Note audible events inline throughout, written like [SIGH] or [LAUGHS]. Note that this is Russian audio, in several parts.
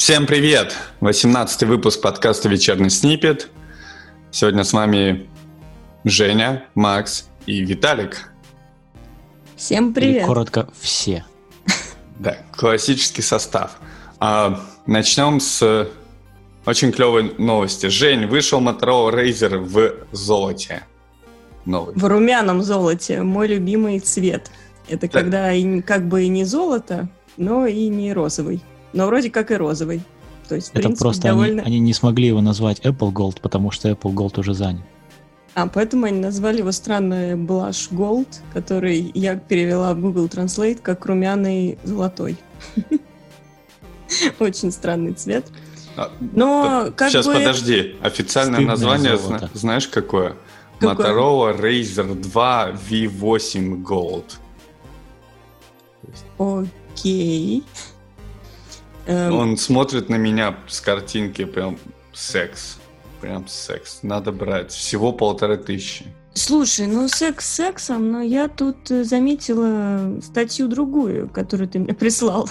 Всем привет! 18 выпуск подкаста «Вечерний снипет». Сегодня с вами Женя, Макс и Виталик. Всем привет! Или коротко, все. [LAUGHS] Да, классический состав. А, начнем с очень клевой новости. Жень, вышел Motorola Razer в золоте. Новый. В румяном золоте. Мой любимый цвет. Это да. когда и, как бы и не золото, но и не розовый. Но вроде как и розовый. То есть, Это принципе, просто довольно... они, они не смогли его назвать Apple Gold, потому что Apple Gold уже занят. А, поэтому они назвали его странный Blush Gold, который я перевела в Google Translate как румяный золотой. [LAUGHS] Очень странный цвет. А, Но как Сейчас, бы... подожди. Официальное Стыдное название золото. знаешь какое? какое? Motorola Razer 2 V8 Gold. Окей. Он смотрит на меня с картинки прям секс. Прям секс. Надо брать. Всего полторы тысячи. Слушай, ну секс сексом, но я тут э, заметила статью другую, которую ты мне [LAUGHS] прислал.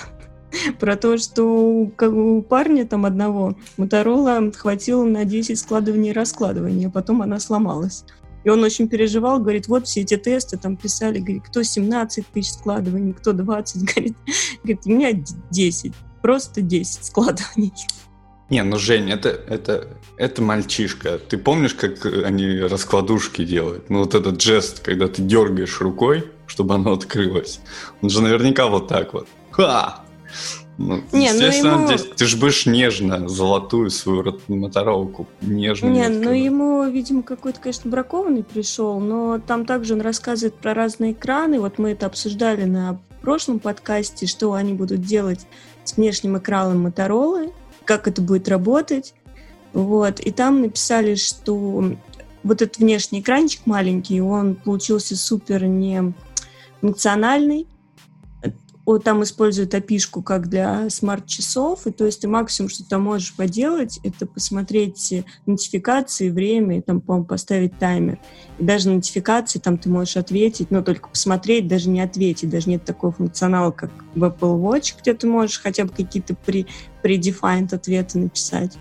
Про то, что у парня там одного Моторола хватило на 10 складываний и раскладываний, а потом она сломалась. И он очень переживал, говорит, вот все эти тесты там писали, говорит, кто 17 тысяч складываний, кто 20, [LAUGHS] говорит, говорит у меня 10, просто 10 складываний. Не, ну, Жень, это, это, это мальчишка. Ты помнишь, как они раскладушки делают? Ну, вот этот жест, когда ты дергаешь рукой, чтобы оно открылось. Он же наверняка вот так вот. Ха! Ну, не, ну естественно, ну ему... здесь, ты же будешь нежно золотую свою моторолку нежно. Не, ну ему, видимо, какой-то, конечно, бракованный пришел, но там также он рассказывает про разные экраны. Вот мы это обсуждали на прошлом подкасте, что они будут делать с внешним экраном Моторолы как это будет работать. Вот. И там написали, что вот этот внешний экранчик маленький, он получился супер не функциональный, там используют опишку как для смарт-часов, и то есть ты максимум, что ты можешь поделать, это посмотреть нотификации, время, и там, по-моему, поставить таймер. И даже нотификации там ты можешь ответить, но только посмотреть, даже не ответить, даже нет такого функционала, как в Apple Watch, где ты можешь хотя бы какие-то при, predefined ответы написать.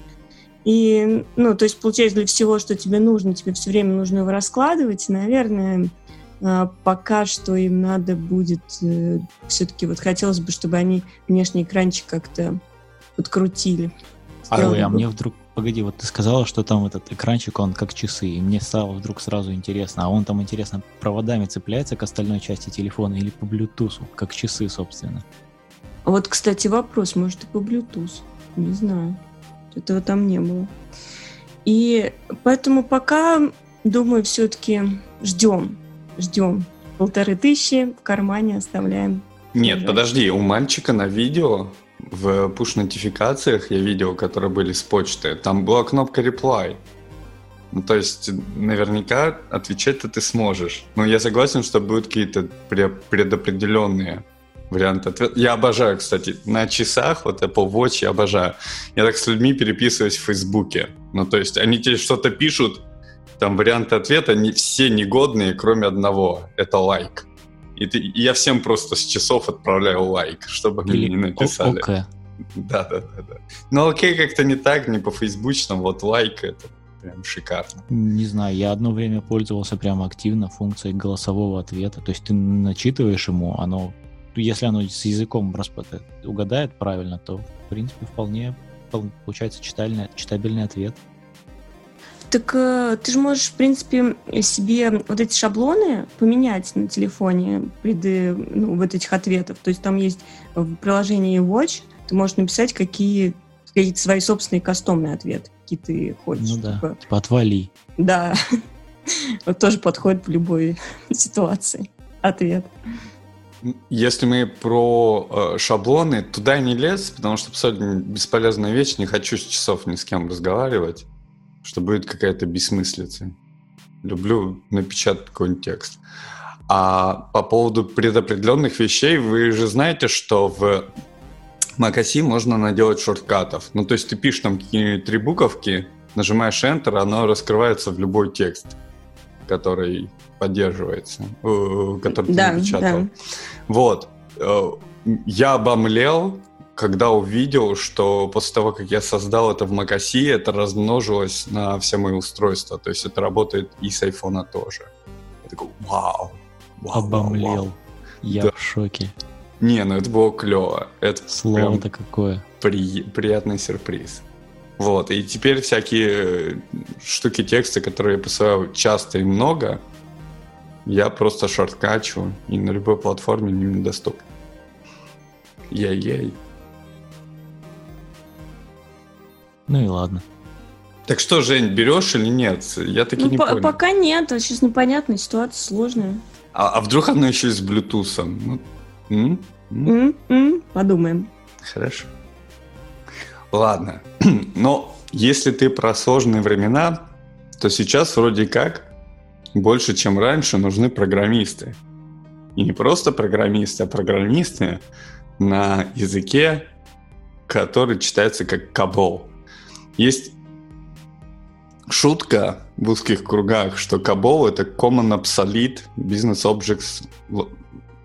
И, ну, то есть, получается, для всего, что тебе нужно, тебе все время нужно его раскладывать, наверное, пока что им надо будет э, все-таки вот хотелось бы, чтобы они внешний экранчик как-то подкрутили. А, ой, а мне вдруг, погоди, вот ты сказала, что там этот экранчик, он как часы, и мне стало вдруг сразу интересно, а он там, интересно, проводами цепляется к остальной части телефона или по Bluetooth, как часы, собственно? Вот, кстати, вопрос, может, и по Bluetooth, не знаю, этого там не было. И поэтому пока, думаю, все-таки ждем, ждем. Полторы тысячи в кармане оставляем. Нет, подожди, у мальчика на видео в пуш-нотификациях я видел, которые были с почты, там была кнопка reply. Ну, то есть, наверняка отвечать-то ты сможешь. Но я согласен, что будут какие-то предопределенные варианты ответа. Я обожаю, кстати, на часах, вот Apple Watch я обожаю. Я так с людьми переписываюсь в Фейсбуке. Ну, то есть, они тебе что-то пишут, там варианты ответа не, все негодные, кроме одного. Это лайк. И, ты, и я всем просто с часов отправляю лайк, чтобы Или мне не написали. Okay. Да, да, да, да. Но окей, как-то не так, не по фейсбучному, вот лайк это прям шикарно. Не знаю, я одно время пользовался прям активно функцией голосового ответа. То есть ты начитываешь ему, оно, если оно с языком угадает правильно, то в принципе вполне получается читабельный, читабельный ответ. Так э, ты же можешь, в принципе, себе вот эти шаблоны поменять на телефоне пред, ну, вот этих ответов. То есть там есть в приложении Watch, ты можешь написать, какие какие-то свои собственные кастомные ответы, какие ты хочешь. Ну да, типа, типа отвали. Да, [LAUGHS] вот тоже подходит в любой [LAUGHS] ситуации ответ. Если мы про э, шаблоны, туда не лез, потому что абсолютно бесполезная вещь, не хочу с часов ни с кем разговаривать что будет какая-то бессмыслица. Люблю напечатать какой-нибудь текст. А по поводу предопределенных вещей, вы же знаете, что в macOS можно наделать шорткатов. Ну, то есть ты пишешь там какие-нибудь три буковки, нажимаешь Enter, оно раскрывается в любой текст, который поддерживается, э, который ты да, напечатал. Да. Вот. Э, я обомлел, когда увидел, что после того, как я создал это в Макаси, это размножилось на все мои устройства. То есть это работает и с айфона тоже. Я такой, вау. вау Обомлел. вау. Я Да. в шоке. Не, ну это было клево. Это Слово-то какое. при- приятный сюрприз. Вот, и теперь всякие э, штуки текста, которые я посылаю часто и много, я просто шорткачу, и на любой платформе они мне доступны. Ей-ей. Ну и ладно. Так что, Жень, берешь или нет? Я таки Ну, не по- понял. пока нет, а сейчас непонятно, ситуация сложная. А, а вдруг оно еще и с Bluetooth? Ну, м? М? М, м, Подумаем. Хорошо. Ладно. [CLEARS THROAT] Но если ты про сложные времена, то сейчас вроде как больше, чем раньше, нужны программисты. И не просто программисты, а программисты на языке, который читается как кабол. Есть шутка в узких кругах, что кабол это Common Obsolete Business Objects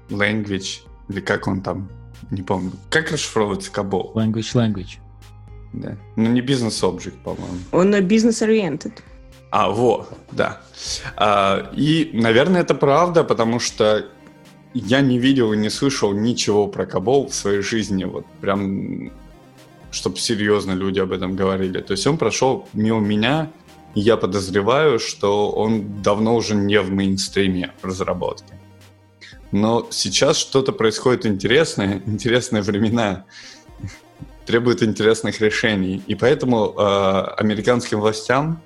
Language, или как он там, не помню. Как расшифровывается кабол? Language, language. Да. Ну, не бизнес-объект, по-моему. Он бизнес-ориентед. А, во, да. А, и, наверное, это правда, потому что я не видел и не слышал ничего про Кабол в своей жизни, вот прям, чтобы серьезно люди об этом говорили. То есть он прошел мимо меня, и я подозреваю, что он давно уже не в мейнстриме разработки. Но сейчас что-то происходит интересное, [LAUGHS] интересные времена [LAUGHS] требуют интересных решений. И поэтому э, американским властям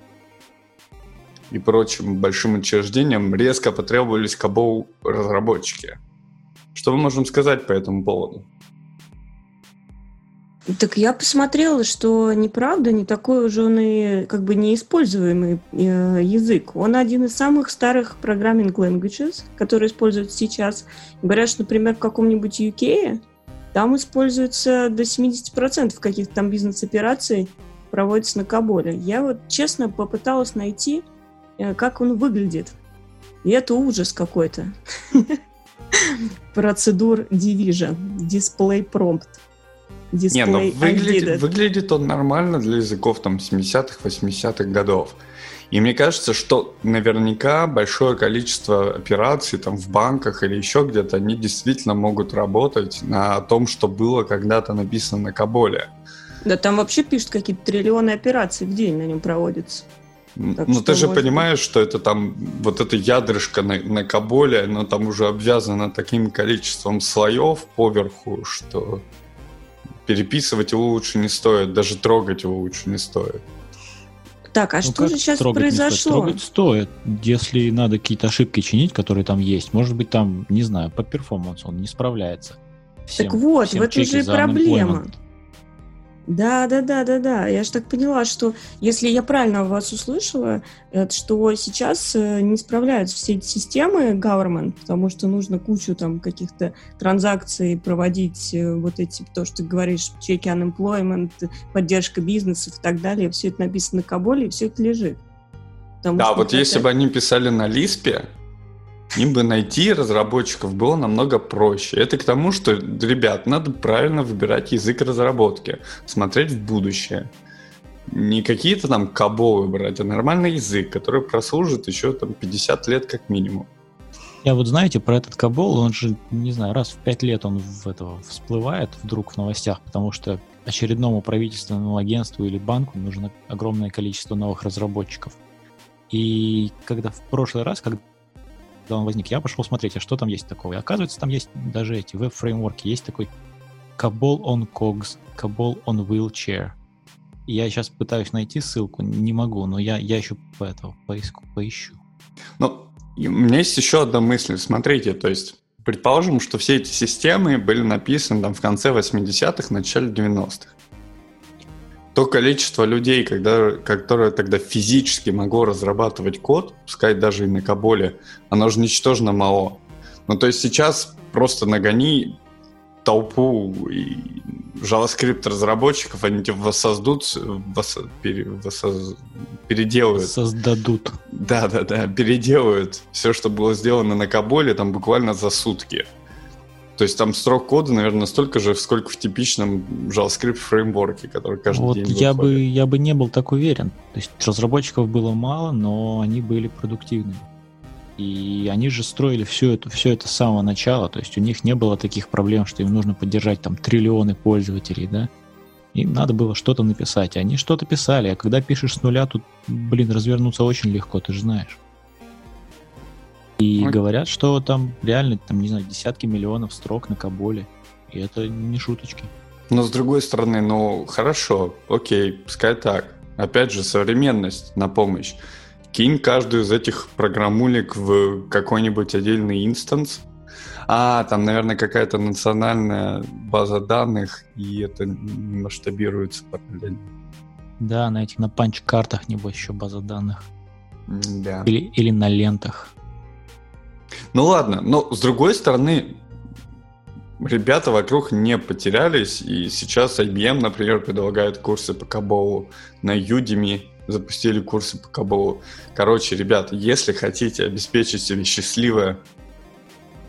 и прочим большим учреждениям резко потребовались кабол разработчики. Что мы можем сказать по этому поводу? Так я посмотрела, что неправда, не такой уже он и как бы неиспользуемый э, язык. Он один из самых старых programming languages, которые используются сейчас. Говорят, что, например, в каком-нибудь UK там используется до 70% каких-то там бизнес-операций проводится на Каболе. Я вот честно попыталась найти, э, как он выглядит. И это ужас какой-то. [LAUGHS] Процедур division, display prompt. Не, ну Display выглядит, выглядит он нормально для языков там 70-х, 80-х годов. И мне кажется, что наверняка большое количество операций там в банках или еще где-то, они действительно могут работать на том, что было когда-то написано на Каболе. Да там вообще пишут какие-то триллионы операций в день на нем проводятся. Так ну, ты же может понимаешь, что это там, вот это ядрышко на, на Каболе, оно там уже обвязано таким количеством слоев поверху, что переписывать его лучше не стоит, даже трогать его лучше не стоит. Так, а Ну, что же сейчас стоит? произошло? Трогать стоит, если надо какие-то ошибки чинить, которые там есть. Может быть, там, не знаю, по перформансу он не справляется. Так вот, всем в этом же и проблема. unemployment. Да, да, да, да, да. Я же так поняла, что если я правильно вас услышала, это что сейчас э, не справляются все эти системы government, потому что нужно кучу там каких-то транзакций проводить, э, вот эти, то, что ты говоришь, чеки unemployment, поддержка бизнесов и так далее. Все это написано на Каболе, и все это лежит. Потому Да, вот если хотят- бы они писали на Лиспе, им бы найти разработчиков было намного проще. Это к тому, что, ребят, надо правильно выбирать язык разработки, смотреть в будущее. Не какие-то там кабовы брать, а нормальный язык, который прослужит еще там 50 лет как минимум. Я вот знаете, про этот Кабол, он же, не знаю, раз в пять лет он в этого всплывает вдруг в новостях, потому что очередному правительственному агентству или банку нужно огромное количество новых разработчиков. И когда в прошлый раз, когда он возник, я пошел смотреть, а что там есть такого. И оказывается, там есть даже эти веб-фреймворки. Есть такой Cabol on Cogs, Cabol on Wheelchair. Я сейчас пытаюсь найти ссылку, не могу, но я, я еще по этого поиску, поищу. Ну, у меня есть еще одна мысль. Смотрите, то есть, предположим, что все эти системы были написаны там в конце 80-х, начале 90-х. То количество людей, когда, которое тогда физически могло разрабатывать код, пускай даже и на Каболе, оно же ничтожно мало. Ну, то есть сейчас просто нагони толпу и JavaScript разработчиков, они тебе воссоздут, восс- пере- воссоз- переделают Создадут. да, да, да, переделают все, что было сделано на Каболе, там буквально за сутки. То есть там срок кода, наверное, столько же, сколько в типичном JavaScript фреймворке, который каждый вот день я бы, выходит. я бы не был так уверен. То есть разработчиков было мало, но они были продуктивными. И они же строили все это, все это с самого начала. То есть у них не было таких проблем, что им нужно поддержать там триллионы пользователей, да? Им надо было что-то написать. Они что-то писали, а когда пишешь с нуля, тут, блин, развернуться очень легко, ты же знаешь. И Ой. говорят, что там реально, там, не знаю, десятки миллионов строк на Каболе. И это не шуточки. Но с другой стороны, ну хорошо, окей, пускай так. Опять же, современность на помощь. Кинь каждую из этих программулек в какой-нибудь отдельный instance. А, там, наверное, какая-то национальная база данных, и это масштабируется параллельно. Да, на этих на punch-картах, небось, еще база данных. Да. Или, или на лентах. Ну ладно, но с другой стороны, ребята вокруг не потерялись, и сейчас IBM, например, предлагает курсы по Каболу, на Udemy запустили курсы по Каболу. Короче, ребят, если хотите обеспечить себе счастливую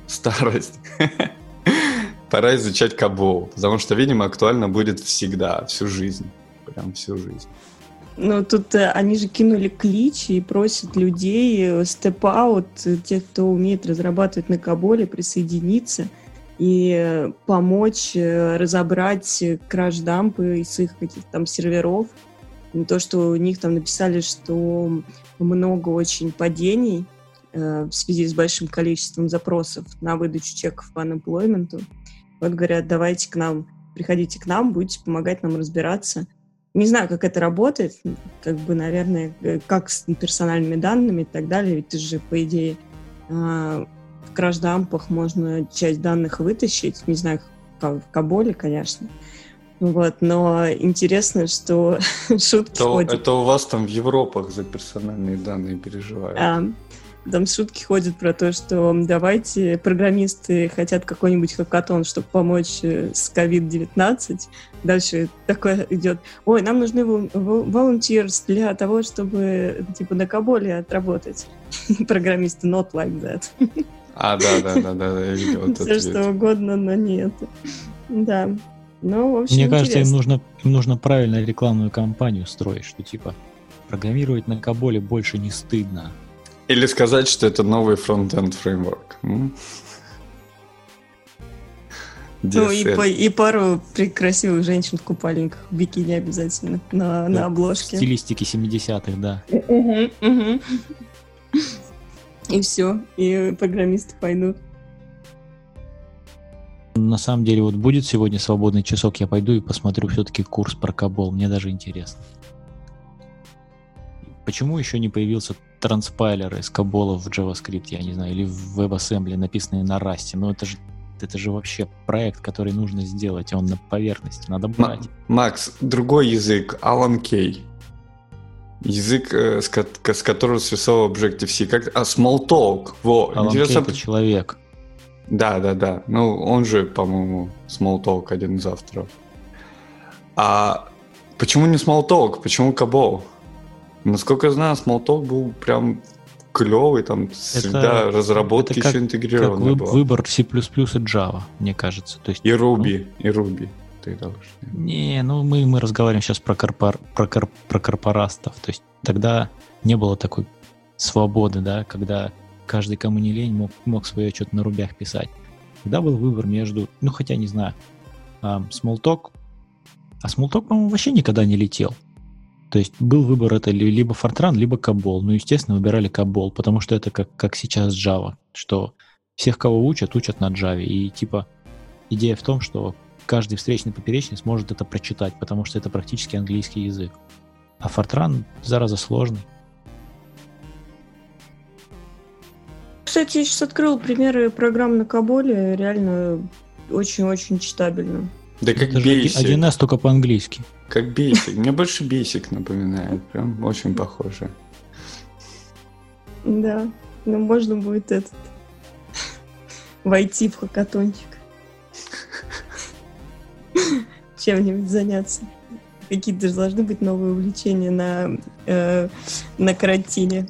старость, [LAUGHS] пора изучать Кабол, потому что, видимо, актуально будет всегда, всю жизнь. Прям всю жизнь. Ну, тут э, они же кинули клич и просят людей степ-аут, тех, кто умеет разрабатывать на Каболе, присоединиться и э, помочь э, разобрать э, краш-дампы из их каких-то там серверов. То, что у них там написали, что много очень падений э, в связи с большим количеством запросов на выдачу чеков по unemployment. Вот говорят, давайте к нам, приходите к нам, будете помогать нам разбираться. Не знаю, как это работает, как бы, наверное, э, как с персональными данными и так далее, ведь ты же, по идее, а, в краш-дампах можно часть данных вытащить, не знаю, в Каболе, конечно. Вот, но интересно, что [LAUGHS] шутки Это, ходят. это у вас там в Европах за персональные данные переживают. А, там шутки ходят про то, что давайте программисты хотят какой-нибудь хакатон, чтобы помочь э, с COVID-19. Дальше такое идет. Ой, нам нужны вол- вол- volunteers для того, чтобы типа на Каболе отработать. [LAUGHS] Программисты not like that. А, да, да, да, да, да, я видел Все что угодно, но нет. Да. Ну, в общем, Мне кажется, им нужно, им нужно правильно рекламную кампанию строить, что типа программировать на Каболе больше не стыдно. Или сказать, что это новый фронтенд фреймворк. Ну, и, по- и пару красивых женщин в купальниках, в бикини обязательно, на, на Да, В обложке. стилистике 70-х, да. И все, и программисты пойдут. На самом деле, вот будет сегодня свободный часок, я пойду и посмотрю все-таки курс про Кабол. Мне даже интересно. Почему еще не появился транспайлер из Кабола в JavaScript, я не знаю, или в WebAssembly, написанный на Rust? Ну, это же, это же вообще проект, который нужно сделать, он на поверхности, надо М- брать. Макс, другой язык, Alan Key. Язык, э, с, ко- с которого свисал Objective-C. Как... А, Smalltalk. Во, Alan Kay интересно. это человек. Да, да, да. Ну, он же, по-моему, Smalltalk, один из авторов. А почему не Smalltalk? Почему Кабол? Насколько я знаю, Smalltalk был прям клевый, там всегда разработка это как- еще Как интегрированная вы- выбор C++ и Java, мне кажется. То есть, И Ruby, и Ruby. Ты должен. Не, ну мы, мы разговариваем сейчас про, корпор, про, кор- про корпорастов. То есть тогда не было такой свободы, да, когда каждый, кому не лень, мог, мог свое что-то на рубях писать. Тогда был выбор между, ну хотя не знаю, Smalltalk. А Smalltalk, по-моему, вообще никогда не летел. То есть был выбор это ли- либо Fortran, либо Кабол. Ну, естественно, выбирали Кабол, потому что это как, как сейчас Java, что всех, кого учат, учат на Java. И типа идея в том, что каждый встречный поперечный сможет это прочитать, потому что это практически английский язык. А Fortran, зараза, сложный. Кстати, я сейчас открыл примеры программ на Каболе, реально очень-очень читабельно. Да как Basic. 1С только по-английски. Как Basic. Мне больше Basic напоминает. Прям очень похоже. Да, ну можно будет этот войти в хакатончик. Чем-нибудь заняться. Какие-то же должны быть новые увлечения на, э, на карантине.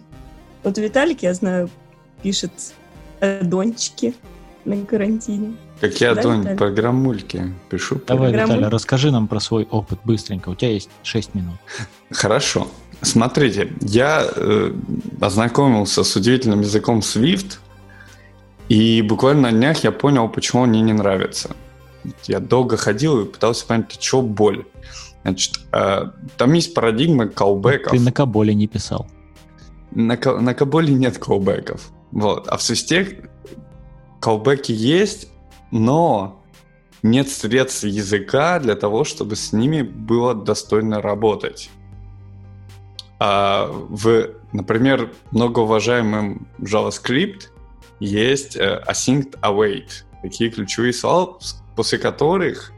Вот Виталик, я знаю, пишет дончики на карантине. Как я, Да, Донь, Виталий? программульки пишу. Давай, Программу? Виталий, расскажи нам про свой опыт быстренько. У тебя есть 6 минут. Хорошо. Смотрите, я э, ознакомился с удивительным языком Swift, и буквально на днях я понял, почему он мне не нравится. Я долго ходил и пытался понять, что боль. Значит, э, там есть парадигма колбеков. Ты на Каболе не писал. На, на Каболе нет колбеков. Вот. А в Свисте колбеки есть, но нет средств языка для того, чтобы с ними было достойно работать. А в, например, многоуважаемым JavaScript есть э, async await, такие ключевые слова, после которых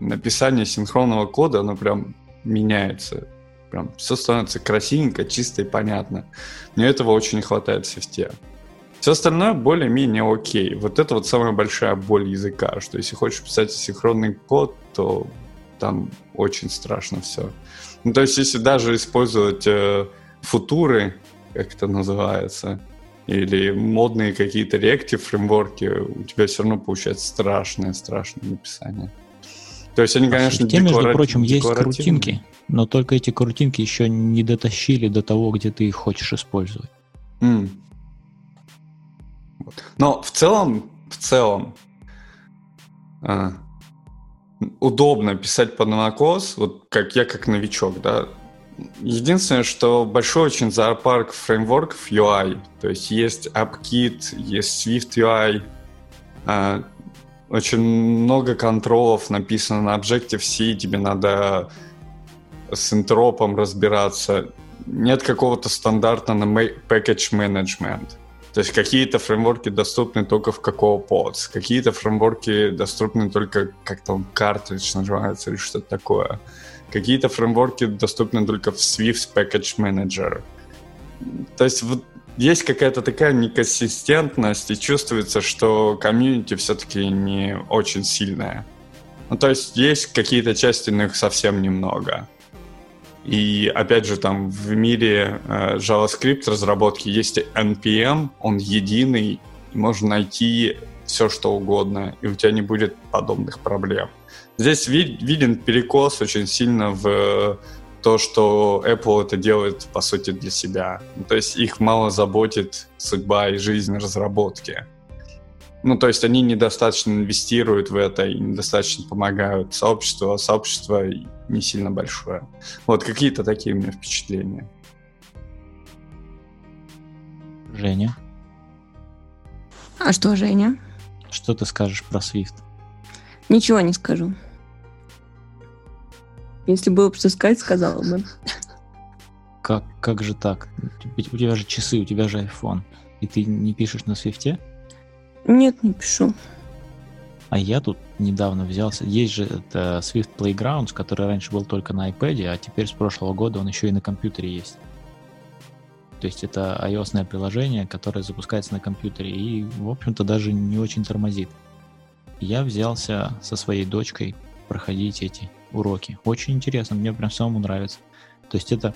написание синхронного кода, оно прям меняется. Прям все становится красивенько, чисто и понятно. Мне этого очень не хватает в свифте. Все остальное более-менее окей. Вот это вот самая большая боль языка, что если хочешь писать синхронный код, то там очень страшно все. Ну, то есть, если даже использовать э, футуры, как это называется, или модные какие-то реактив фреймворки, у тебя все равно получается страшное-страшное написание. То есть они, А конечно, Свифте, между прочим, есть крутинки, но только эти крутинки еще не дотащили до того, где ты их хочешь использовать. М. Но в целом, в целом, а, удобно писать под монокос, вот как я как новичок, да. Единственное, что большой очень зоопарк фреймворков UI, то есть есть AppKit, есть Swift UI, а, очень много контролов написано на Objective-C, тебе надо с интропом разбираться. Нет какого-то ма- package management. То есть какие-то фреймворки доступны только в какого pods, какие-то фреймворки доступны только как там картридж называется или что-то такое. Какие-то фреймворки доступны только в Swift Package Manager. То есть вот есть какая-то такая неконсистентность, и чувствуется, что комьюнити все-таки не очень сильная. Ну, то есть есть какие-то части, но их совсем немного. И опять же, там в мире э, JavaScript разработки есть NPM, он единый, можно найти все, что угодно, и у тебя не будет подобных проблем. Здесь ви- виден перекос очень сильно в то, что Apple это делает, по сути, для себя. То есть их мало заботит судьба и жизнь разработки. Ну, то есть они недостаточно инвестируют в это и недостаточно помогают сообществу, а сообщество не сильно большое. Вот какие-то такие у меня впечатления. Женя, А что, Женя? что ты скажешь про Swift? Ничего не скажу. Если было бы что сказать, сказала бы. Как, как же так? У тебя- у тебя же часы, у тебя же iPhone. И ты не пишешь на Свифте? Нет, не пишу. А я тут недавно взялся. Есть же это Swift Playgrounds, который раньше был только на iPad, а теперь с прошлого года он еще и на компьютере есть. То есть это ios приложение, которое запускается на компьютере и, в общем-то, даже не очень тормозит. Я взялся со своей дочкой проходить эти уроки. Очень интересно, мне прям самому нравится. То есть это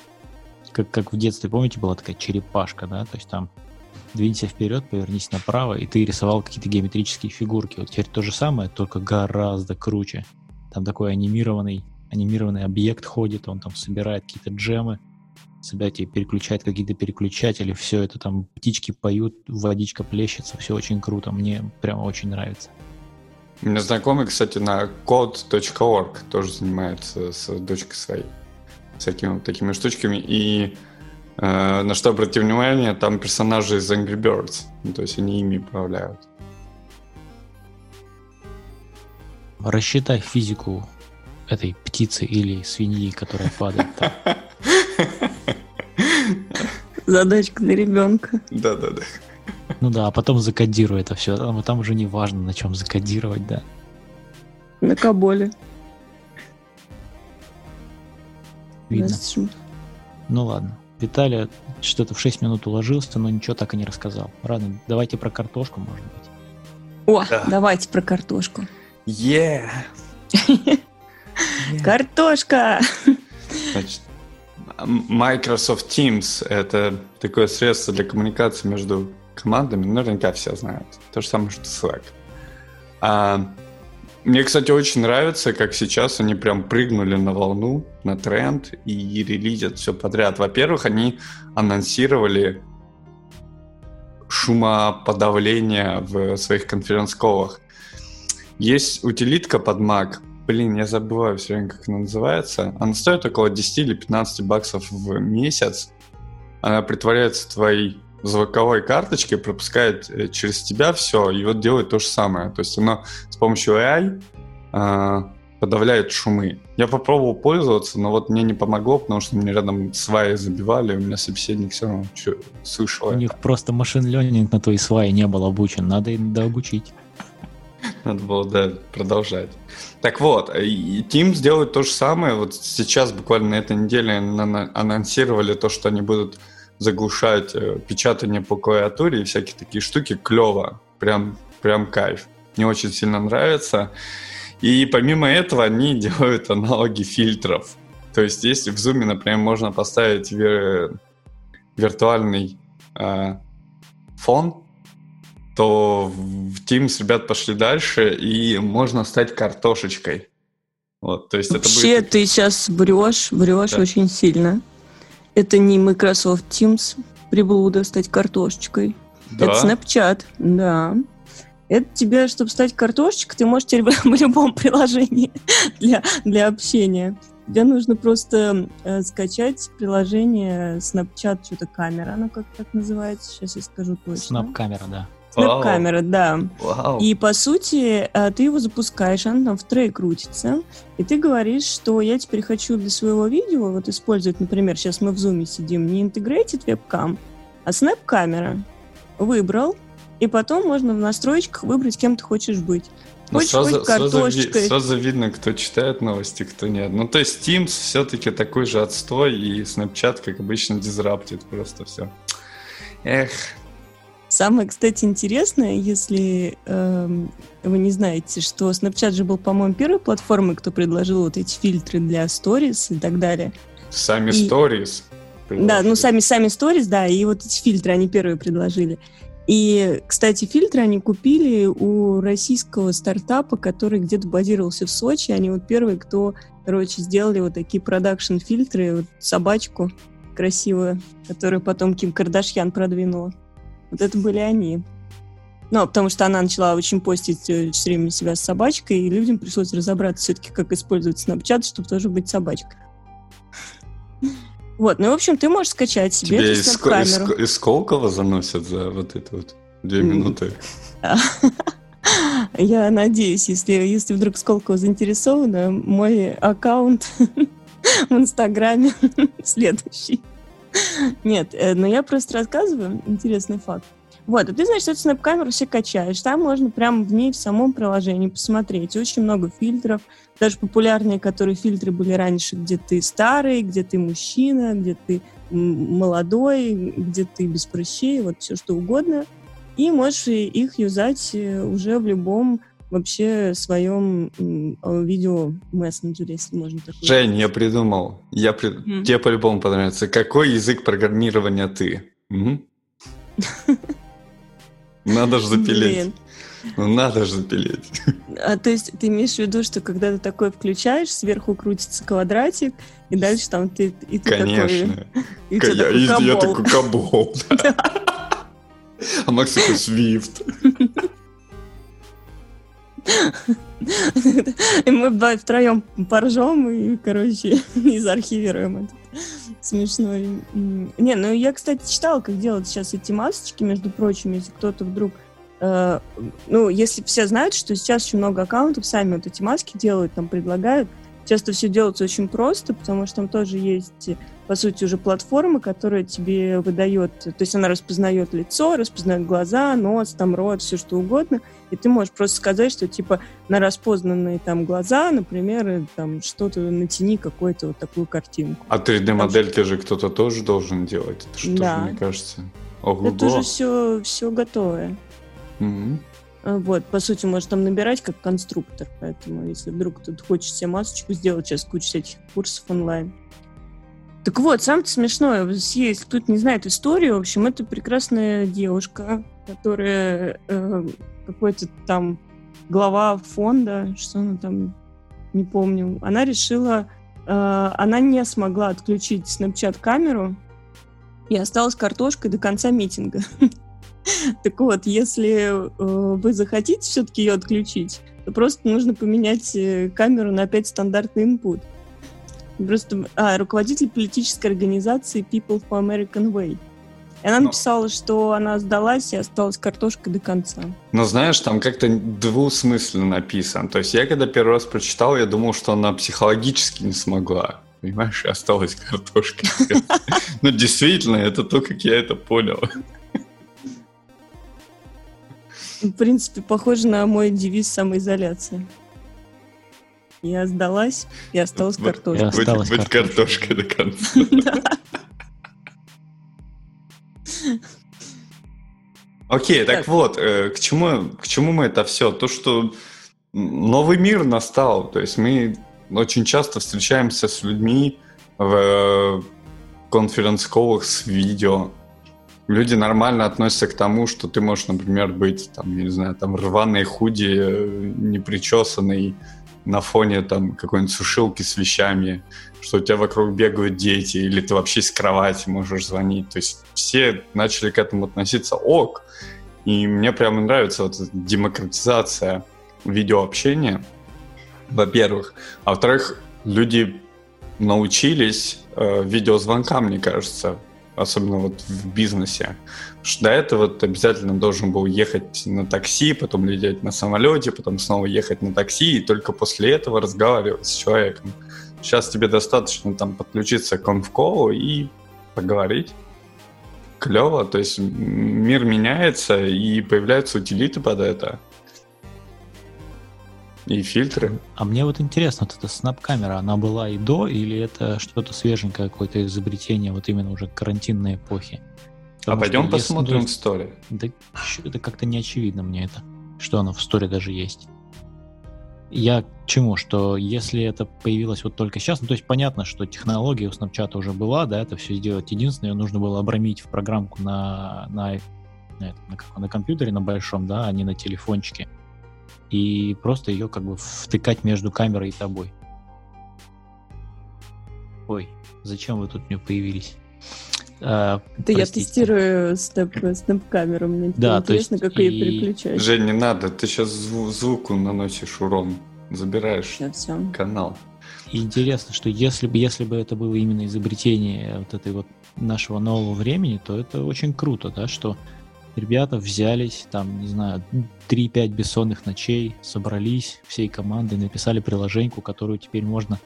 как, как в детстве, помните, была такая черепашка, да? То есть там двинься вперед, повернись направо, и ты рисовал какие-то геометрические фигурки. Вот теперь то же самое, только гораздо круче. Там такой анимированный, анимированный объект ходит, он там собирает какие-то джемы, себя тебе переключает какие-то переключатели, все это там птички поют, водичка плещется, все очень круто, мне прямо очень нравится. У меня знакомый, кстати, на code.org тоже занимается с дочкой своей всякими вот такими штучками. И на что обратил внимание, там персонажи из Angry Birds. Ну, то есть они ими управляют. Рассчитай физику этой птицы или свиньи, которая падает. там. [LAUGHS] Задачка для ребенка. Да-да-да. Ну да, а потом закодируй это все. Там, там уже не важно, на чем закодировать, да. На Каболе. Видно. Ну ладно. Виталий что-то в 6 минут уложился, но ничего так и не рассказал. Ладно, давайте про картошку, может быть. О, Да. давайте про картошку. Yeah! [LAUGHS] Картошка! Значит, Microsoft Teams — это такое средство для коммуникации между командами, наверняка все знают. То же самое, что Slack. А, мне, кстати, очень нравится, как сейчас они прям прыгнули на волну, на тренд и релизят все подряд. Во-первых, они анонсировали шумоподавление в своих конференц-колах. Есть утилитка под Mac. Блин, я забываю все время, как она называется. Она стоит около 10 или 15 баксов в месяц. Она притворяется твоей звуковой карточкой, пропускает э, через тебя все, и вот делает то же самое. То есть она с помощью AI э, подавляет шумы. Я попробовал пользоваться, но вот мне не помогло, потому что мне рядом сваи забивали, у меня собеседник все равно слышал. У них просто машин ленинг на твои сваи не был обучен, надо им дообучить. Надо было, да, продолжать. Так вот, и Teams делает то же самое. Вот сейчас, буквально на этой неделе, анонсировали то, что они будут заглушать э, печатание по клавиатуре и всякие такие штуки. Клево. Прям, прям кайф. Мне очень сильно нравится. И помимо этого они [LAUGHS] делают аналоги фильтров. То есть если в Zoom, например, можно поставить вир... виртуальный э, фон, то в Teams ребят пошли дальше, и можно стать картошечкой. Вот, то есть Вообще, это будет... ты сейчас врешь, врешь да. очень сильно. Это не Microsoft Teams приблуда стать картошечкой. Да? Это Snapchat, да. Это тебе, чтобы стать картошечкой, ты можешь теперь [LAUGHS] в любом приложении для, для общения. Тебе нужно просто э, скачать приложение Snapchat, что-то камера, оно как так называется, сейчас я скажу точно. Snap камера, да. Снэп-камера, да. Вау. И по сути, э, ты его запускаешь, она там в трей крутится, и ты говоришь, что я теперь хочу для своего видео вот использовать, например, сейчас мы в зуме сидим, не интегрейтед вебкам, а снэп-камера. Выбрал, и потом можно в настройках выбрать, кем ты хочешь быть. Ну, сразу, быть картошкой. Сразу, сразу видно, кто читает новости, кто нет. Ну, то есть Teams все-таки такой же отстой, и Snapchat, как обычно, дизраптит просто все. Эх, Самое, кстати, интересное, если э, вы не знаете, что Snapchat же был, по-моему, первой платформой, кто предложил вот эти фильтры для Stories и так далее. Сами и... Stories? Да, ну сами, сами Stories, да, и вот эти фильтры они первые предложили. И, кстати, фильтры они купили у российского стартапа, который где-то базировался в Сочи. Они вот первые, кто, короче, сделали вот такие продакшн-фильтры, вот собачку красивую, которую потом Ким Кардашьян продвинула. Вот это были они. Ну, потому что она начала очень постить э, все время себя с собачкой, и людям пришлось разобраться все-таки, как использовать Snapchat, чтобы тоже быть собачкой. Вот, ну, в общем, ты можешь скачать себе Тебе из, камеру. Из, из Сколково заносят за вот это вот две минуты. [LAUGHS] Я надеюсь, если, если вдруг Сколково заинтересована, мой аккаунт [LAUGHS] в Инстаграме [LAUGHS] следующий. [LAUGHS] Нет, э, но я просто рассказываю интересный факт. Вот, а ты, знаешь, эту снэп-камеру все качаешь. Там можно прямо в ней, в самом приложении посмотреть. Очень много фильтров. Даже популярные, которые фильтры были раньше, где ты старый, где ты мужчина, где ты молодой, где ты без прыщей, вот все что угодно. И можешь их юзать э, уже в любом вообще своем видео мессенджере, если можно так сказать. Жень, я придумал. Я при... mm. Тебе по-любому понравится. Какой язык программирования ты? Угу. [LAUGHS] Надо же запилить. Ну, надо же запилить. А то есть ты имеешь в виду, что когда ты такой включаешь, сверху крутится квадратик, и дальше там ты, и ты Конечно. такой... И я, такой я, я такой кабол. [LAUGHS] А Макс такой свифт. [LAUGHS] И мы втроем поржем и, короче, [LAUGHS] и заархивируем это. Смешно. Не, ну я, кстати, читала, как делать сейчас эти масочки, между прочим, если кто-то вдруг Uh, ну, если все знают, что сейчас очень много аккаунтов сами вот эти маски делают, там предлагают, часто все делается очень просто, потому что там тоже есть по сути, уже платформа, которая тебе выдает, то есть она распознает лицо, распознает глаза, нос, там, рот, все что угодно, и ты можешь просто сказать, что, типа, на распознанные там глаза, например, там, что-то натяни какую-то вот такую картинку. А 3D-модельки же кто-то тоже должен делать, это что да. мне кажется. Ого-го. Это уже все, все готовое. Угу. Вот, по сути, можно там набирать как конструктор, поэтому если вдруг кто-то хочет себе масочку сделать, сейчас куча всяких курсов онлайн. Так вот, самое смешное, если кто-то не знает историю, в общем, это прекрасная девушка, которая э, какой-то там глава фонда, что она там, не помню, она решила, э, она не смогла отключить Snapchat камеру и осталась картошкой до конца митинга. [LAUGHS] [LAUGHS] Так вот, если э, вы захотите все-таки ее отключить, то просто нужно поменять э, камеру на опять стандартный input. Просто, а, руководитель политической организации People for American Way. И она написала, что она сдалась и осталась картошкой до конца. Но знаешь, там как-то двусмысленно написано. То есть я когда первый раз прочитал, я думал, что она психологически не смогла. Понимаешь, осталась картошка. [LAUGHS] Ну, действительно, это то, как я это понял. В принципе, похоже на мой девиз самоизоляции. Я сдалась и осталась картошкой. Быть, быть картошкой до конца. [LAUGHS] Окей, так, так вот, э, к чему, к чему мы это все? То, что новый мир настал. То есть мы очень часто встречаемся с людьми в э, конференц-колах с видео. Люди нормально относятся к тому, что ты можешь, например, быть, там, не знаю, там, рваной худи, э, непричесанный, на фоне там какой-нибудь сушилки с вещами, что у тебя вокруг бегают дети, или ты вообще с кровати можешь звонить. То есть все начали к этому относиться ок. И мне прямо нравится вот эта демократизация видеообщения, во-первых. А во-вторых, люди научились э, видеозвонкам, мне кажется, особенно вот в бизнесе. Потому что до этого ты обязательно должен был ехать на такси, потом лететь на самолете, потом снова ехать на такси, и только после этого разговаривать с человеком. Сейчас тебе достаточно там подключиться к конфколу и поговорить. Клево, то есть мир меняется, и появляются утилиты под это. И фильтры. А мне вот интересно, вот эта снап-камера, она была и до, или это что-то свеженькое, какое-то изобретение вот именно уже карантинной эпохи? Потому а пойдем посмотрим в сторе. Да это как-то не очевидно мне это, что оно в сторе даже есть. Я к чему? Что если это появилось вот только сейчас, ну то есть понятно, что технология у Snapchat уже была, да, это все сделать. Единственное, ее нужно было обрамить в программку на, на, на, на, на компьютере на большом, да, а не на телефончике и просто ее как бы втыкать между камерой и тобой. Ой, зачем вы тут мне появились? А, да я тестирую снэп-камеру, мне да, интересно, как ее переключать. Жень, не надо, ты сейчас зву- звуку наносишь урон, забираешь все, все. канал. И интересно, что если бы, если бы это было именно изобретение вот этой вот нашего нового времени, то это очень круто, да, что ребята взялись, там, не знаю, 3-5 бессонных ночей, собрались всей командой, написали приложеньку, которую теперь можно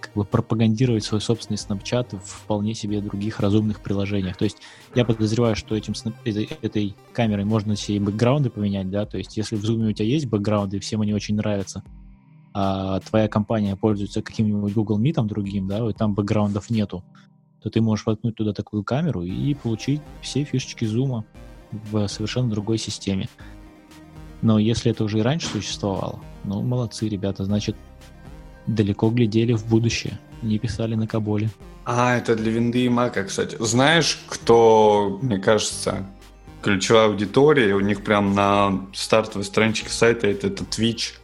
как бы пропагандировать свой собственный Snapchat в вполне себе других разумных приложениях. То есть я подозреваю, что этим, этой, камерой можно себе бэкграунды поменять, да, то есть если в Zoom у тебя есть бэкграунды, всем они очень нравятся, а твоя компания пользуется каким-нибудь Google Meet другим, да, и там бэкграундов нету, то ты можешь воткнуть туда такую камеру и получить все фишечки Zoom в совершенно другой системе. Но если это уже и раньше существовало, ну, молодцы, ребята, значит, далеко глядели в будущее, не писали на Каболе. А, это для винды и мака, кстати. Знаешь, кто, мне кажется, ключевая аудитория, у них прям на стартовой страничке сайта это, это Twitch.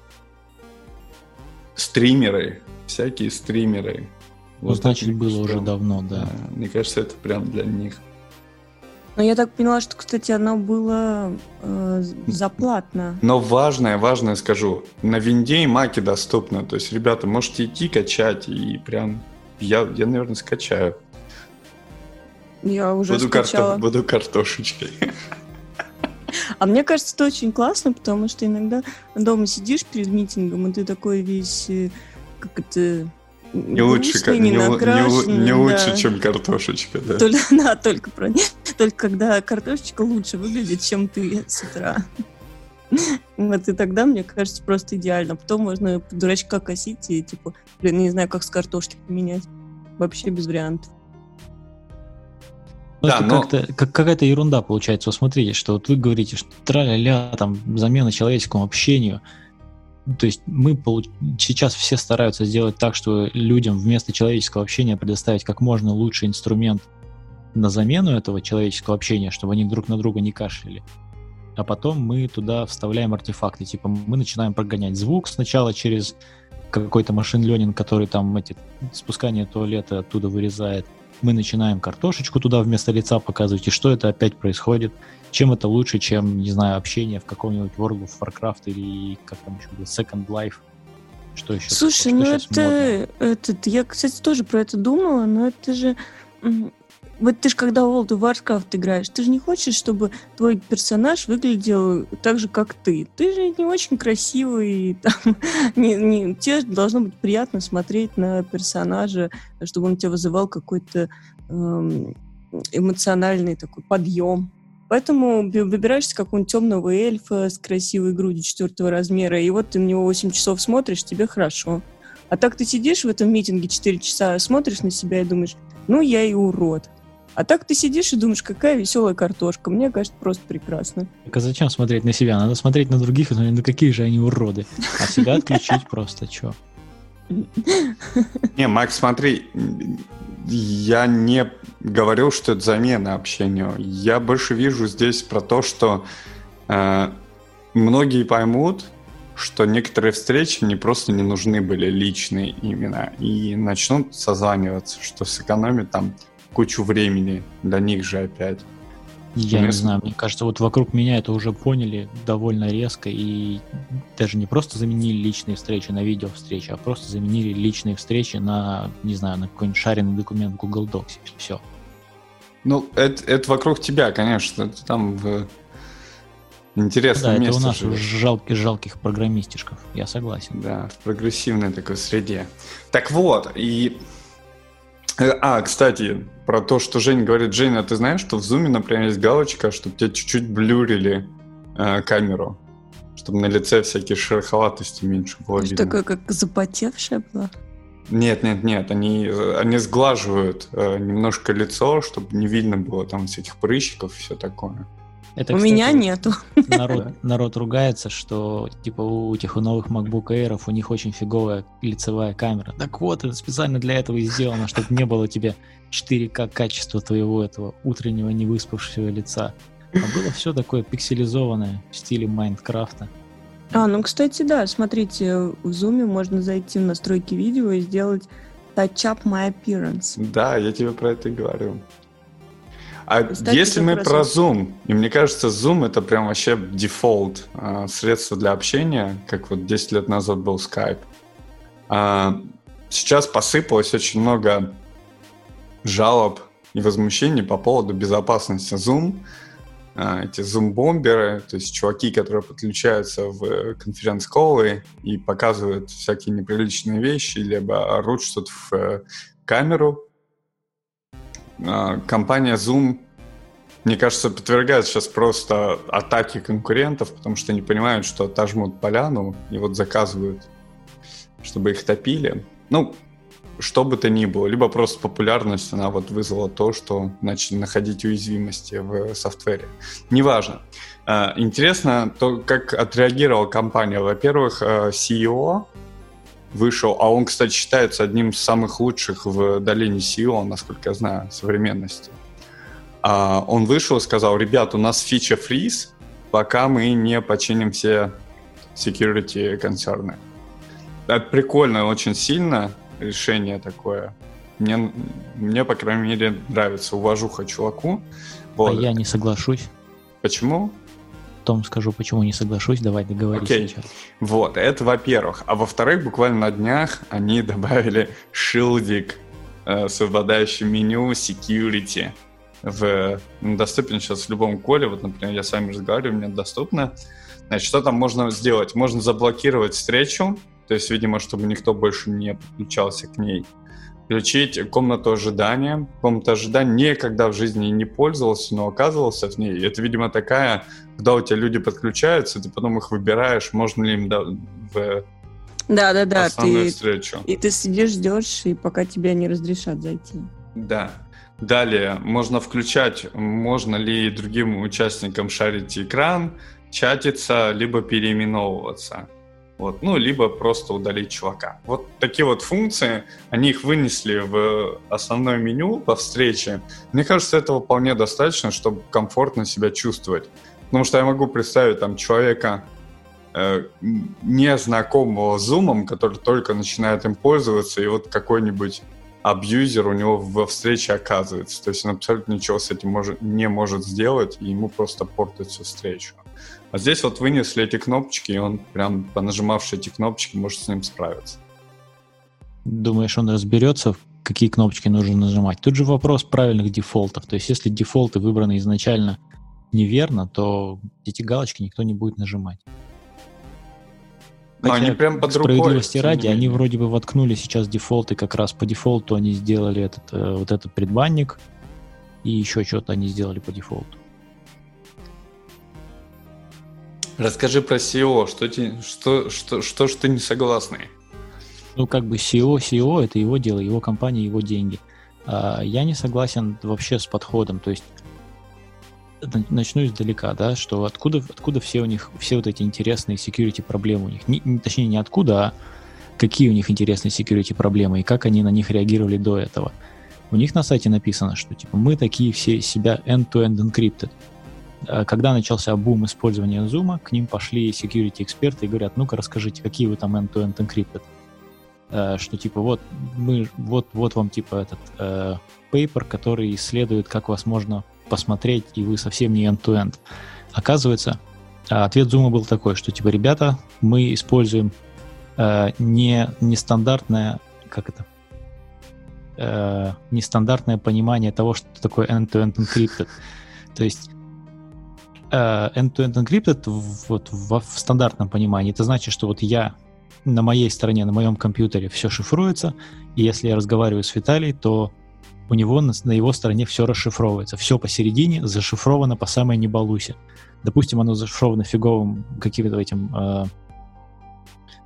Стримеры, всякие стримеры. Ну, вот значит, было что, уже давно, да. да. Мне кажется, это прям для них. Но я так поняла, что, кстати, оно было э, заплатно. Но важное, важное скажу, на винде и маке доступно. То есть, ребята, можете идти качать и прям... Я, я наверное, скачаю. Я уже буду скачала. Карто, буду картошечкой. А мне кажется, это очень классно, потому что иногда дома сидишь перед миттингом, и ты такой весь, э, как это, не лучше, как, не, не, не, не лучше, да. чем картошечка, да. Только, [LAUGHS] да, только, про, только когда картошечка лучше выглядит, чем ты с утра. [LAUGHS] Вот и тогда, мне кажется, просто идеально. Потом можно дурачка косить и, типа, блин, не знаю, как с картошки поменять. Вообще без вариантов. Ну, да, но... как-то, как, какая-то ерунда получается. Вот смотрите, что вот вы говорите, что траля-ля, там, замена человеческому общению – то есть мы получ... сейчас все стараются сделать так, что людям вместо человеческого общения предоставить как можно лучший инструмент на замену этого человеческого общения, чтобы они друг на друга не кашляли. а потом мы туда вставляем артефакты. Типа мы начинаем прогонять звук сначала через какой-то машин ленинг, который там эти спускание туалета оттуда вырезает. Мы начинаем картошечку туда вместо лица показывать, и что это опять происходит. Чем это лучше, чем, не знаю, общение в каком-нибудь World of Warcraft или как там еще было, Second Life. Что еще? Слушай, такое? ну Что это, этот, я, кстати, тоже про это думала, но это же вот ты же когда в World of Warcraft играешь, ты же не хочешь, чтобы твой персонаж выглядел так же, как ты. Ты же не очень красивый, там, [LAUGHS] не, не, тебе должно быть приятно смотреть на персонажа, чтобы он тебя вызывал какой-то эм, эмоциональный такой подъем. Поэтому выбираешься какого-нибудь темного эльфа с красивой грудью четвертого размера, и вот ты на него 8 часов смотришь, тебе хорошо. А так ты сидишь в этом митинге 4 часа, смотришь на себя и думаешь, ну я и урод. А так ты сидишь и думаешь, какая веселая картошка. Мне кажется, просто прекрасно. Так а зачем смотреть на себя? Надо смотреть на других и смотреть, ну какие же они уроды. А себя отключить просто, чё? Не, Макс, смотри, я не говорил, что это замена общению. Я больше вижу здесь про то, что э, многие поймут, что некоторые встречи не просто не нужны были личные именно, и начнут созваниваться, что сэкономит там кучу времени для них же опять. Я не знаю, мне кажется, вот вокруг меня это уже поняли довольно резко и даже не просто заменили личные встречи на видео встречи, а просто заменили личные встречи на, не знаю, на какой-нибудь шаренный документ в Google Docs. Все. Ну, это, это вокруг тебя, конечно. Ты там в интересном Да, это у месте нас живешь. жалких, жалких программистишков, я согласен. Да, в прогрессивной такой среде. Так вот, и... э, А, кстати, про то, что Женя говорит. Женя, а ты знаешь, что в зуме, например, есть галочка, чтобы тебе чуть-чуть блюрили э, камеру? Чтобы на лице всякие шероховатости меньше было видно. Такое, как запотевшая была. Нет, нет, нет, они, э, они сглаживают э, немножко лицо, чтобы не видно было там всяких прыщиков и все такое. Это, У кстати, меня нету. Народ, народ ругается, что типа у этих у новых MacBook Air у них очень фиговая лицевая камера. Так вот, это специально для этого и сделано, чтобы не было тебе 4К качества твоего этого утреннего невыспавшегося лица. А было все такое пикселизованное в стиле Майнкрафта. А, ну, кстати, да, смотрите, в Zoom можно зайти в настройки видео и сделать touch up my appearance. Да, я тебе про это и говорю. А Кстати, если мы про Zoom, и мне кажется, Zoom это прям вообще дефолт а, средство для общения, как вот 10 лет назад был Skype. А, сейчас посыпалось очень много жалоб и возмущений по поводу безопасности Zoom. А, эти Zoom-бомберы, то есть чуваки, которые подключаются в конференц-коллы и показывают всякие неприличные вещи, либо орут что-то в э, камеру, компания Zoom, мне кажется, подвергает сейчас просто атаке конкурентов, потому что они понимают, что отожмут поляну и вот заказывают, чтобы их топили. Ну, что бы то ни было. Либо просто популярность, она вот вызвала то, что начали находить уязвимости в софтвере. Неважно. А, Интересно то, как отреагировала компания. Во-первых, э, CEO вышел, а он, кстати, считается одним из самых лучших в долине SEO, насколько я знаю, современности. А, он вышел и сказал, ребят, у нас фича фриз, пока мы не починим все security концерны. Это прикольно, очень сильно решение такое. Мне, мне, по крайней мере, нравится. Уважуха чуваку. Вот. А я не соглашусь. Почему? Том скажу, почему не соглашусь. Давай договорись Окей. сейчас. Вот, это во-первых. А во-вторых, буквально на днях они [LAUGHS] добавили шилдик, э, меню security. В, ну, доступен сейчас в любом коле. Вот, например, я с вами разговариваю, мне доступно. Значит, что там можно сделать? Можно заблокировать встречу, то есть, видимо, чтобы никто больше не подключался к ней. Включить комнату ожидания. Комната ожидания никогда в жизни не пользовался, но оказывался в ней. Это, видимо, такая, когда у тебя люди подключаются, ты потом их выбираешь, можно ли им да- в Да-да-да, основную ты... встречу. И ты сидишь, ждешь, и пока тебя не разрешат зайти. Да. Далее, можно включать, можно ли другим участникам шарить экран, чатиться, либо переименовываться. Вот. Ну, либо просто удалить чувака. Вот такие вот функции, они их вынесли в основное меню по встрече. Мне кажется, этого вполне достаточно, чтобы комфортно себя чувствовать. Потому что я могу представить там человека, э, незнакомого с Zoom, который только начинает им пользоваться, и вот какой-нибудь абьюзер у него во встрече оказывается. То есть он абсолютно ничего с этим может, не может сделать, и ему просто портит всю встречу. А здесь вот вынесли эти кнопочки, и он прям, понажимавший эти кнопочки, может с ним справиться. Думаешь, он разберется, какие кнопочки нужно нажимать? Тут же вопрос правильных дефолтов. То есть если дефолты выбраны изначально неверно, то эти галочки никто не будет нажимать. Но они прям под рукой. Справедливости ради, они вроде бы воткнули сейчас дефолты, как раз по дефолту они сделали этот, э, вот этот предбанник, и еще что-то они сделали по дефолту. Расскажи про SEO, что, те, что, что, что ж ты не согласный? Ну, как бы SEO, SEO это его дело, его компания, его деньги. А я не согласен вообще с подходом. То есть начну издалека, да, что откуда, откуда все у них, все вот эти интересные security проблемы у них. Не, точнее, не откуда, а какие у них интересные security проблемы и как они на них реагировали до этого. У них на сайте написано, что типа мы такие все себя end-to-end encrypted. А когда начался бум использования Zoom, к ним пошли security эксперты и говорят, ну-ка расскажите, какие вы там end-to-end encrypted. А, что типа вот мы вот вот вам типа этот э, paper, который исследует, как вас можно посмотреть, и вы совсем не end-to-end. Оказывается, а, ответ Zoom был такой, что типа, ребята, мы используем э, не нестандартное, как это, э, нестандартное понимание того, что такое end-to-end encrypted. То есть э, end-to-end encrypted вот в, в стандартном понимании, это значит, что вот я на моей стороне, на моем компьютере все шифруется, и если я разговариваю с Виталией, то у него на, на его стороне все расшифровывается. Все посередине зашифровано по самой небалусе. Допустим, оно зашифровано фиговым каким-то этим э,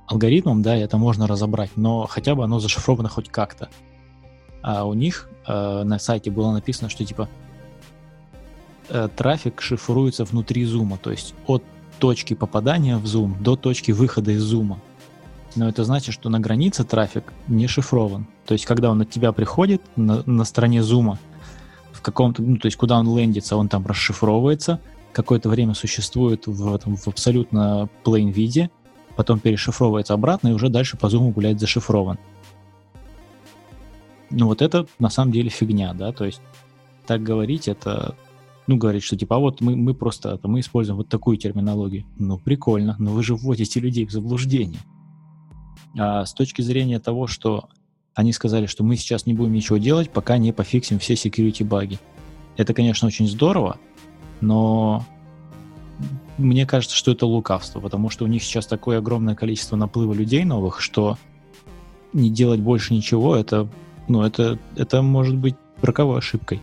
алгоритмом, да, это можно разобрать, но хотя бы оно зашифровано хоть как-то. А у них э, на сайте было написано, что типа э, трафик шифруется внутри зума, то есть от точки попадания в зум до точки выхода из зума но это значит, что на границе трафик не шифрован. То есть, когда он от тебя приходит на, на стороне зума, в каком-то, ну, то есть, куда он лендится, он там расшифровывается, какое-то время существует в, этом, в абсолютно plain виде, потом перешифровывается обратно и уже дальше по зуму гуляет зашифрован. Ну вот это на самом деле фигня, да, то есть так говорить это, ну говорить, что типа, а вот мы, мы просто, это, мы используем вот такую терминологию. Ну прикольно, но вы же вводите людей в заблуждение. А с точки зрения того, что они сказали, что мы сейчас не будем ничего делать, пока не пофиксим все security баги. Это, конечно, очень здорово, но мне кажется, что это лукавство, потому что у них сейчас такое огромное количество наплыва людей новых, что не делать больше ничего, это, ну, это, это может быть роковой ошибкой.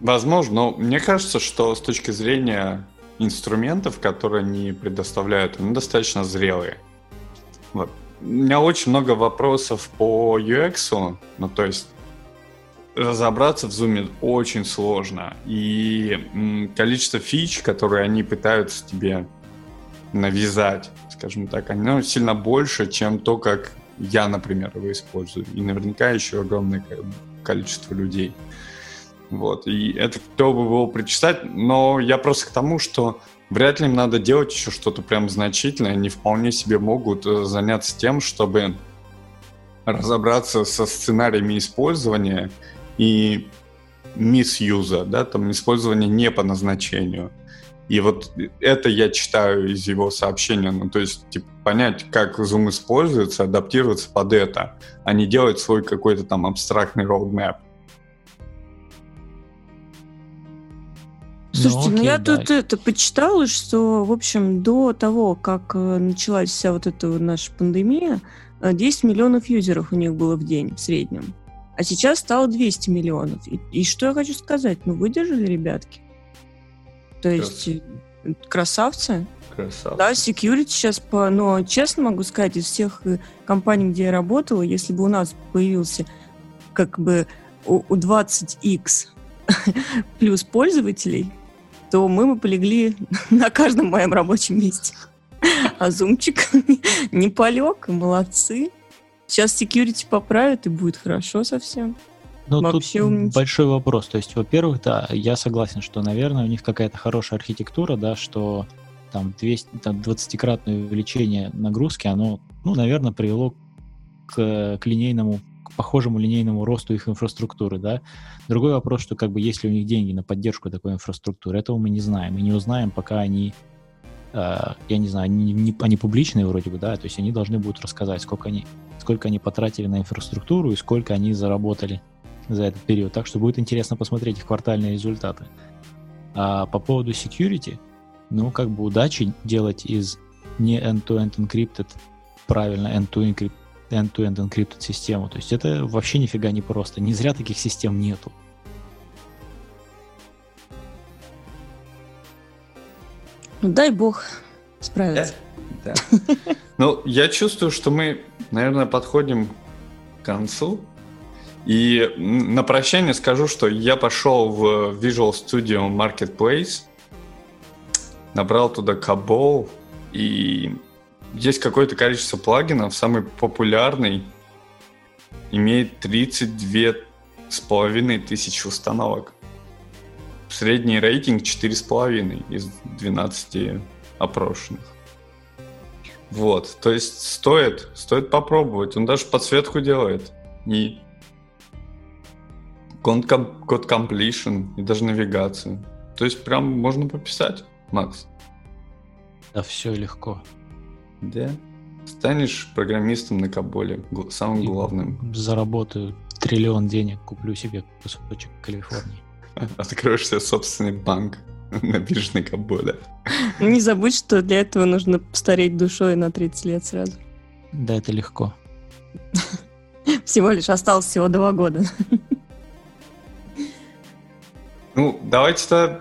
Возможно, но мне кажется, что с точки зрения инструментов, которые они предоставляют, они достаточно зрелые. Вот. У меня очень много вопросов по UX, ну то есть разобраться в Zoom очень сложно. И количество фич, которые они пытаются тебе навязать, скажем так, оно сильно больше, чем то, как я, например, его использую. И наверняка еще огромное количество людей. Вот. И это кто бы было причитать, но я просто к тому, что вряд ли им надо делать еще что-то прям значительное. Они вполне себе могут э, заняться тем, чтобы разобраться со сценариями использования и мисюза, да, там использование не по назначению. И вот это я читаю из его сообщения, ну, то есть, типа, понять, как Zoom используется, адаптироваться под это, а не делать свой какой-то там абстрактный roadmap. Слушайте, ну, ну я да. тут это почитала, что, в общем, до того, как э, началась вся вот эта наша пандемия, 10 э, миллионов юзеров у них было в день в среднем. А сейчас стало 200 миллионов. И, и что я хочу сказать? Ну, выдержали, ребятки. То есть, э, красавцы. Красавцы. Да, security сейчас по... Но честно могу сказать, из всех компаний, где я работала, если бы у нас появился как бы у, у 20x [LAUGHS] плюс пользователей, то мы бы полегли [LAUGHS] на каждом моем рабочем месте. А зумчик [LAUGHS] не полег, молодцы. Сейчас security поправят, и будет хорошо совсем. Ну, Вообще тут большой вопрос. То есть, во-первых, да, я согласен, что, наверное, у них какая-то хорошая архитектура, да, что там 200, там 20-кратное увеличение нагрузки, оно, ну, наверное, привело к, к линейному, похожему линейному росту их инфраструктуры, да. Другой вопрос, что как бы есть ли у них деньги на поддержку такой инфраструктуры, этого мы не знаем. И не узнаем, пока они, э, я не знаю, они, не, они публичные вроде бы, да, то есть они должны будут рассказать, сколько они, сколько они потратили на инфраструктуру и сколько они заработали за этот период. Так что будет интересно посмотреть их квартальные результаты. А по поводу security, ну, как бы удачи делать из не end-to-end encrypted правильно end-to-end end-to-end encrypted систему. То есть это вообще нифига не просто. Не зря таких систем нету. Ну, дай бог справиться. Да. Ну, я чувствую, что мы, наверное, подходим к концу. И на прощание скажу, что я пошел в Visual Studio Marketplace, набрал туда Cabol, и есть какое-то количество плагинов. Самый популярный имеет 32 с половиной тысячи установок. Средний рейтинг 4,5 из 12 опрошенных. Вот, то есть стоит, стоит попробовать. Он даже подсветку делает. И код, completion, и даже навигацию. То есть прям можно пописать, Макс. Да все легко. Да. Станешь программистом на Каболе, самым И главным. Заработаю триллион денег, куплю себе кусочек Калифорнии. [LAUGHS] Откроешь себе собственный банк [LAUGHS] на бирже на Каболе. Не забудь, что для этого нужно стареть душой на 30 лет сразу. Да, это легко. [LAUGHS] Всего лишь осталось всего два года. Ну, давайте тогда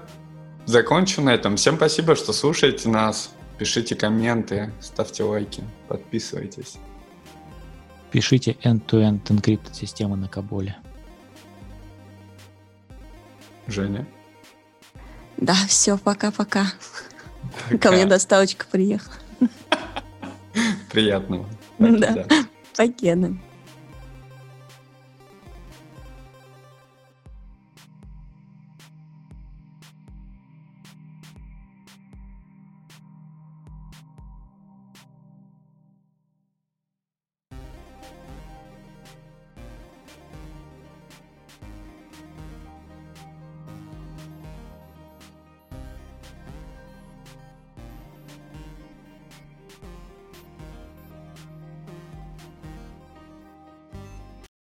закончим на этом. Всем спасибо, что слушаете нас. Пишите комменты, ставьте лайки, подписывайтесь. Пишите end-to-end encrypted системы на Каболе. Женя. Да, все, пока-пока. Ко мне доставочка приехала. Приятного. Да. Покеда.